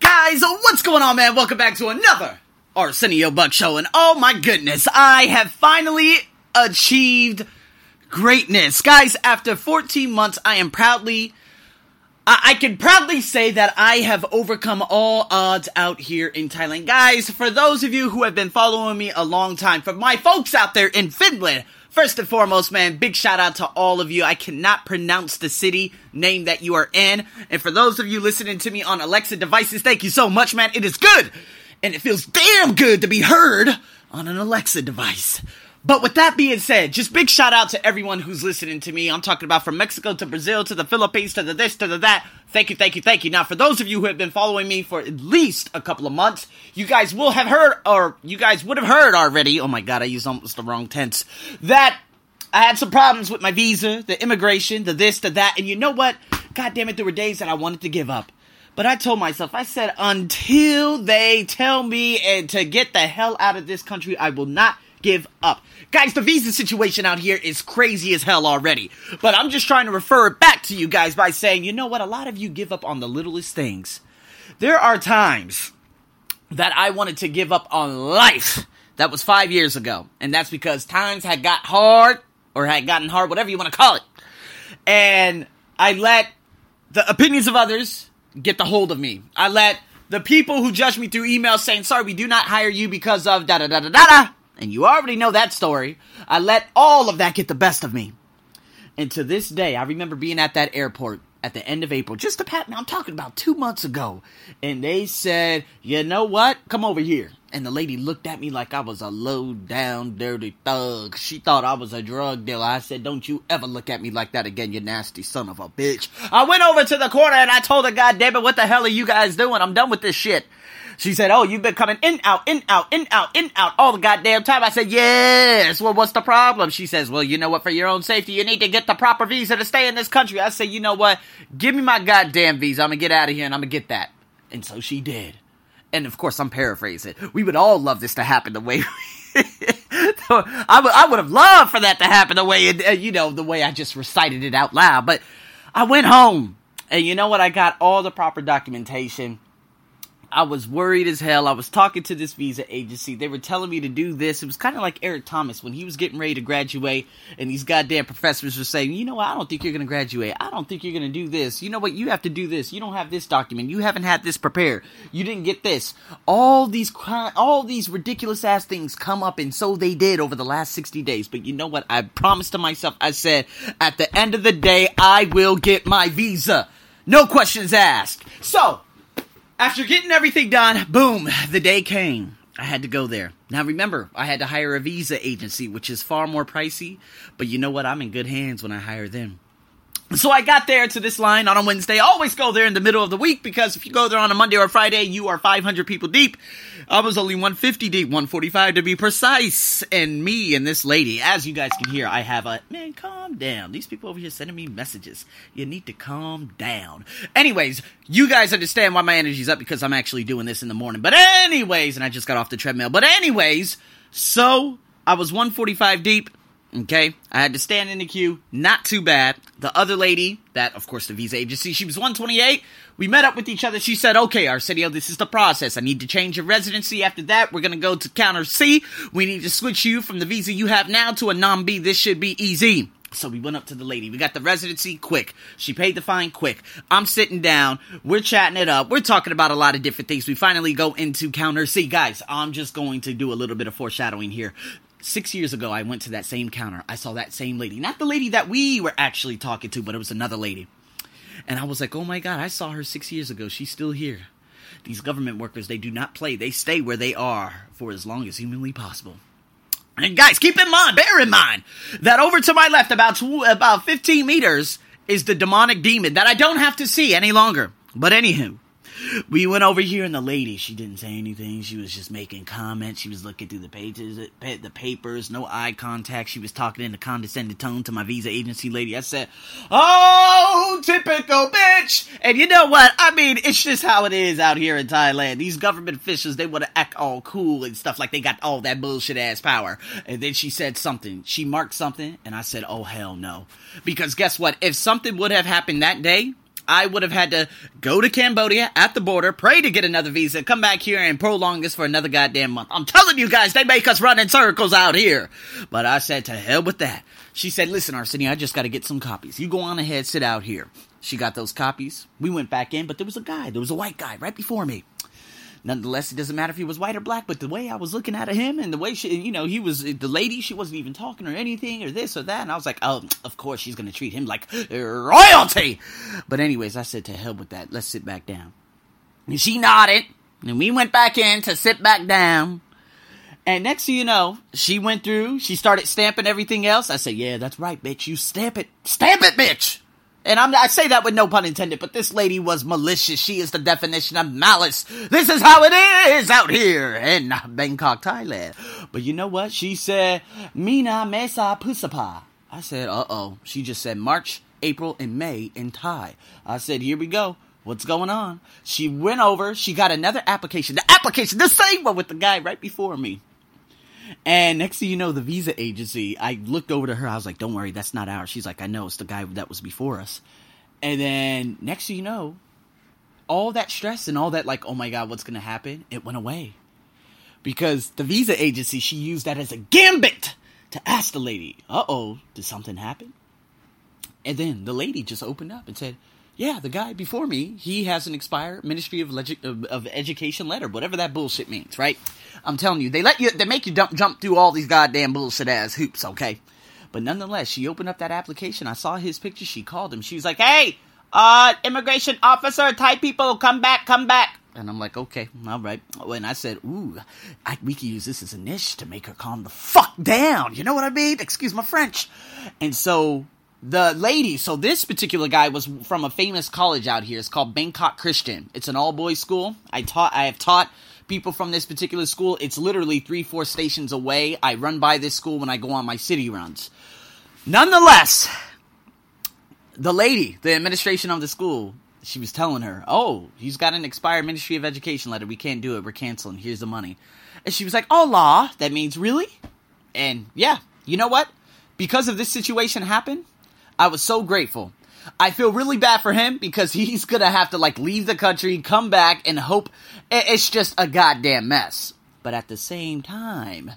guys, uh, what's going on, man? Welcome back to another Arsenio Buck show, and oh my goodness, I have finally achieved greatness, guys. After 14 months, I am proudly. I, I can proudly say that I have overcome all odds out here in Thailand. Guys, for those of you who have been following me a long time, for my folks out there in Finland, First and foremost, man, big shout out to all of you. I cannot pronounce the city name that you are in. And for those of you listening to me on Alexa devices, thank you so much, man. It is good. And it feels damn good to be heard on an Alexa device. But with that being said, just big shout out to everyone who's listening to me. I'm talking about from Mexico to Brazil to the Philippines to the this to the that. Thank you, thank you, thank you. Now, for those of you who have been following me for at least a couple of months, you guys will have heard, or you guys would have heard already. Oh my god, I used almost the wrong tense. That I had some problems with my visa, the immigration, the this, the that, and you know what? God damn it, there were days that I wanted to give up. But I told myself, I said, until they tell me and to get the hell out of this country, I will not give up. Guys, the visa situation out here is crazy as hell already. But I'm just trying to refer it back to you guys by saying, you know what? A lot of you give up on the littlest things. There are times that I wanted to give up on life. That was five years ago. And that's because times had got hard or had gotten hard, whatever you want to call it. And I let the opinions of others get the hold of me. I let the people who judge me through emails saying, sorry, we do not hire you because of da da da da da da and you already know that story. I let all of that get the best of me. And to this day, I remember being at that airport at the end of April, just a pat. Now I'm talking about two months ago, and they said, "You know what? Come over here." And the lady looked at me like I was a low down, dirty thug. She thought I was a drug dealer. I said, Don't you ever look at me like that again, you nasty son of a bitch. I went over to the corner and I told her, God damn it, what the hell are you guys doing? I'm done with this shit. She said, Oh, you've been coming in, out, in, out, in, out, in, out all the goddamn time. I said, Yes. Well, what's the problem? She says, Well, you know what? For your own safety, you need to get the proper visa to stay in this country. I said, You know what? Give me my goddamn visa. I'm gonna get out of here and I'm gonna get that. And so she did. And of course, I'm paraphrasing. We would all love this to happen the way. I would, I would have loved for that to happen the way, it, uh, you know, the way I just recited it out loud. But I went home, and you know what? I got all the proper documentation. I was worried as hell. I was talking to this visa agency. They were telling me to do this. It was kind of like Eric Thomas when he was getting ready to graduate, and these goddamn professors were saying, "You know what? I don't think you're going to graduate. I don't think you're going to do this. You know what? You have to do this. You don't have this document. You haven't had this prepared. You didn't get this. All these all these ridiculous ass things come up, and so they did over the last 60 days. But you know what? I promised to myself. I said, at the end of the day, I will get my visa. No questions asked. So after getting everything done, boom, the day came. I had to go there. Now remember, I had to hire a visa agency, which is far more pricey, but you know what? I'm in good hands when I hire them. So I got there to this line on a Wednesday. I always go there in the middle of the week because if you go there on a Monday or Friday, you are 500 people deep. I was only 150 deep, 145 to be precise. And me and this lady, as you guys can hear, I have a man, calm down. These people over here sending me messages. You need to calm down. Anyways, you guys understand why my energy's up because I'm actually doing this in the morning. But anyways, and I just got off the treadmill. But anyways, so I was 145 deep. Okay, I had to stand in the queue. Not too bad. The other lady, that of course the visa agency, she was 128. We met up with each other. She said, "Okay, Arsenio, this is the process. I need to change your residency. After that, we're gonna go to counter C. We need to switch you from the visa you have now to a non B. This should be easy." So we went up to the lady. We got the residency quick. She paid the fine quick. I'm sitting down. We're chatting it up. We're talking about a lot of different things. We finally go into counter C. Guys, I'm just going to do a little bit of foreshadowing here six years ago, I went to that same counter. I saw that same lady. Not the lady that we were actually talking to, but it was another lady. And I was like, oh my God, I saw her six years ago. She's still here. These government workers, they do not play. They stay where they are for as long as humanly possible. And guys, keep in mind, bear in mind, that over to my left, about, about 15 meters, is the demonic demon that I don't have to see any longer. But anywho, we went over here, and the lady, she didn't say anything. She was just making comments. She was looking through the pages, the papers, no eye contact. She was talking in a condescending tone to my visa agency lady. I said, "Oh, typical bitch." And you know what? I mean, it's just how it is out here in Thailand. These government officials, they want to act all cool and stuff like they got all that bullshit ass power. And then she said something. She marked something, and I said, "Oh hell no," because guess what? If something would have happened that day I would have had to go to Cambodia at the border, pray to get another visa, come back here and prolong this for another goddamn month. I'm telling you guys, they make us run in circles out here. But I said, to hell with that. She said, listen, Arsenio, I just got to get some copies. You go on ahead, sit out here. She got those copies. We went back in, but there was a guy, there was a white guy right before me. Nonetheless, it doesn't matter if he was white or black, but the way I was looking at him and the way she, you know, he was, the lady, she wasn't even talking or anything or this or that. And I was like, oh, of course she's going to treat him like uh, royalty. But anyways, I said, to hell with that. Let's sit back down. And she nodded. And we went back in to sit back down. And next thing you know, she went through, she started stamping everything else. I said, yeah, that's right, bitch. You stamp it. Stamp it, bitch. And I'm, I say that with no pun intended, but this lady was malicious. She is the definition of malice. This is how it is out here in Bangkok, Thailand. But you know what? She said, Mina Mesa Pusapa. I said, uh oh. She just said March, April, and May in Thai. I said, here we go. What's going on? She went over, she got another application. The application, the same one with the guy right before me. And next thing you know, the visa agency, I looked over to her. I was like, don't worry, that's not ours. She's like, I know, it's the guy that was before us. And then next thing you know, all that stress and all that, like, oh my God, what's going to happen? It went away. Because the visa agency, she used that as a gambit to ask the lady, uh oh, did something happen? And then the lady just opened up and said, yeah, the guy before me, he has an expired Ministry of, Legi- of Education letter, whatever that bullshit means, right? I'm telling you, they let you, they make you jump, jump through all these goddamn bullshit ass hoops, okay? But nonetheless, she opened up that application. I saw his picture. She called him. She was like, "Hey, uh, immigration officer, Thai people, come back, come back." And I'm like, "Okay, all right." And I said, "Ooh, I, we could use this as a niche to make her calm the fuck down." You know what I mean? Excuse my French. And so the lady, so this particular guy was from a famous college out here. It's called Bangkok Christian. It's an all boys school. I taught, I have taught people from this particular school. It's literally three, four stations away. I run by this school when I go on my city runs. Nonetheless, the lady, the administration of the school, she was telling her, "Oh, he's got an expired Ministry of Education letter. We can't do it. We're canceling. Here's the money." And she was like, "Oh, law. That means really?" And yeah, you know what? Because of this situation happened, I was so grateful. I feel really bad for him because he's gonna have to like leave the country, come back, and hope it's just a goddamn mess. But at the same time,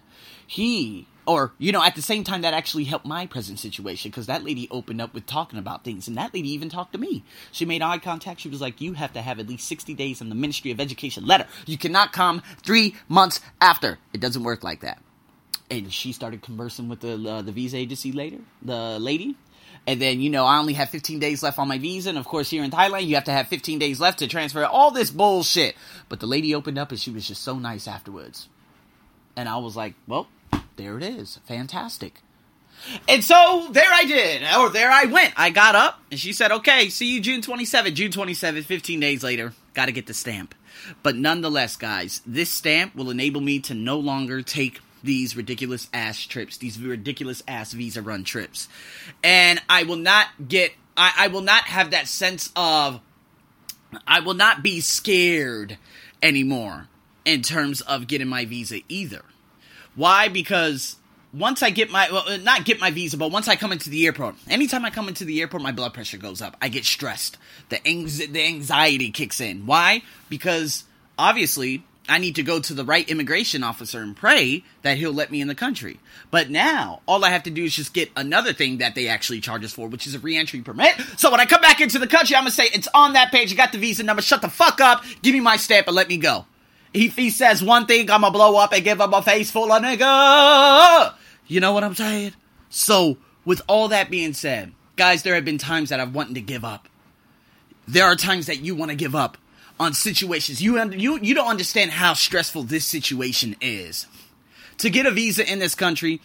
he or you know at the same time that actually helped my present situation because that lady opened up with talking about things and that lady even talked to me. She made eye contact. She was like you have to have at least 60 days in the ministry of education letter. You cannot come three months after. It doesn't work like that. And she started conversing with the uh, the visa agency later the lady and then, you know, I only have 15 days left on my visa. And of course, here in Thailand, you have to have 15 days left to transfer all this bullshit. But the lady opened up and she was just so nice afterwards. And I was like, well, there it is. Fantastic. And so there I did, or there I went. I got up and she said, okay, see you June 27th. June 27th, 15 days later, got to get the stamp. But nonetheless, guys, this stamp will enable me to no longer take these ridiculous ass trips, these ridiculous ass visa run trips. And I will not get, I, I will not have that sense of, I will not be scared anymore in terms of getting my visa either. Why? Because once I get my, well, not get my visa, but once I come into the airport, anytime I come into the airport, my blood pressure goes up. I get stressed. The, the anxiety kicks in. Why? Because obviously I need to go to the right immigration officer and pray that he'll let me in the country. But now, all I have to do is just get another thing that they actually charge us for, which is a reentry permit. So when I come back into the country, I'm gonna say, it's on that page, you got the visa number, shut the fuck up, give me my stamp and let me go. If he says one thing, I'm gonna blow up and give him a face full of nigga. You know what I'm saying? So, with all that being said, guys, there have been times that I've wanted to give up. There are times that you want to give up on situations. You you you don't understand how stressful this situation is. To get a visa in this country,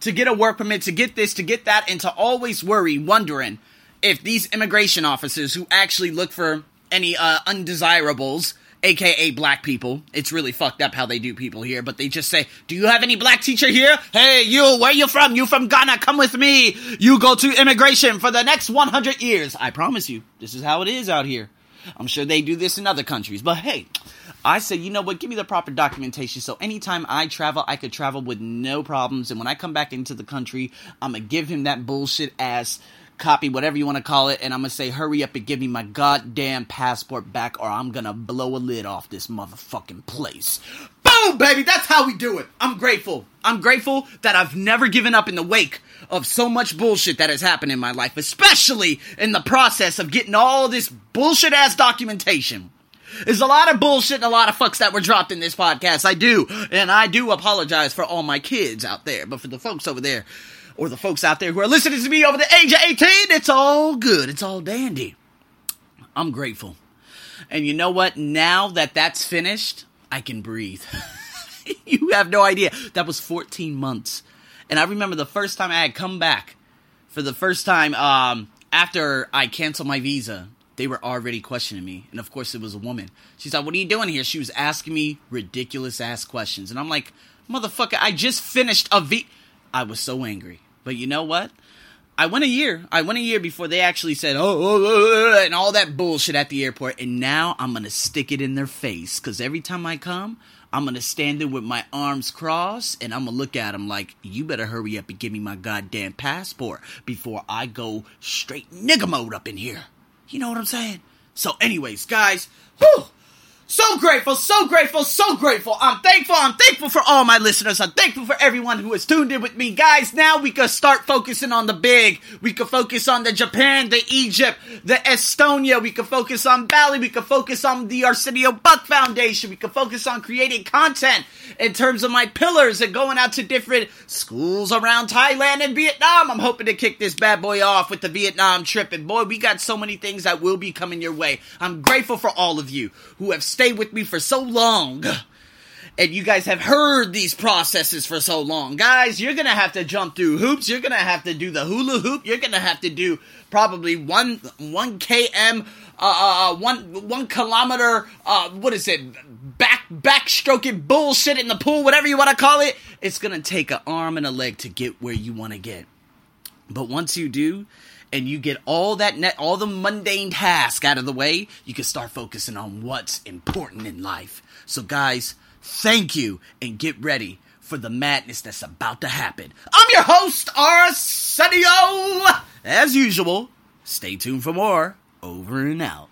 to get a work permit, to get this, to get that, and to always worry, wondering if these immigration officers who actually look for any uh, undesirables, aka black people, it's really fucked up how they do people here, but they just say, Do you have any black teacher here? Hey, you, where you from? You from Ghana? Come with me. You go to immigration for the next 100 years. I promise you, this is how it is out here. I'm sure they do this in other countries. But hey, I said, you know what? Give me the proper documentation. So anytime I travel, I could travel with no problems. And when I come back into the country, I'm going to give him that bullshit ass copy, whatever you want to call it, and I'm gonna say, hurry up and give me my goddamn passport back, or I'm gonna blow a lid off this motherfucking place. Boom, baby, that's how we do it. I'm grateful. I'm grateful that I've never given up in the wake of so much bullshit that has happened in my life, especially in the process of getting all this bullshit ass documentation. There's a lot of bullshit and a lot of fucks that were dropped in this podcast. I do. And I do apologize for all my kids out there. But for the folks over there, or the folks out there who are listening to me over the age of 18, it's all good. It's all dandy. I'm grateful. And you know what? Now that that's finished, I can breathe. you have no idea. That was 14 months. And I remember the first time I had come back for the first time um, after I canceled my visa they were already questioning me. And of course, it was a woman. She's like, What are you doing here? She was asking me ridiculous ass questions. And I'm like, Motherfucker, I just finished a V. I was so angry. But you know what? I went a year. I went a year before they actually said, oh, oh, oh, oh and all that bullshit at the airport. And now I'm going to stick it in their face. Because every time I come, I'm going to stand there with my arms crossed and I'm going to look at them like, you better hurry up and give me my goddamn passport before I go straight nigga mode up in here. You know what I'm saying? So, anyways, guys, whew, so grateful, so grateful, so grateful. I'm thankful. I'm thankful for all my listeners. I'm thankful for everyone who has tuned in with me. Guys, now we can start focusing on the big. We can focus on the Japan, the Egypt, the Estonia. We can focus on Bali. We can focus on the Arsenio Buck Foundation. We can focus on creating content in terms of my pillars and going out to different schools around Thailand and Vietnam. I'm hoping to kick this bad boy off with the Vietnam trip. And boy, we got so many things that will be coming your way. I'm grateful for all of you who have stay with me for so long. And you guys have heard these processes for so long. Guys, you're gonna have to jump through hoops. You're gonna have to do the hula hoop. You're gonna have to do probably one one km, uh, uh, uh, one one kilometer. Uh, what is it? Back backstroking bullshit in the pool, whatever you want to call it. It's gonna take an arm and a leg to get where you want to get. But once you do, and you get all that net, all the mundane task out of the way, you can start focusing on what's important in life. So, guys, thank you and get ready for the madness that's about to happen. I'm your host, Arsenio. As usual, stay tuned for more. Over and out.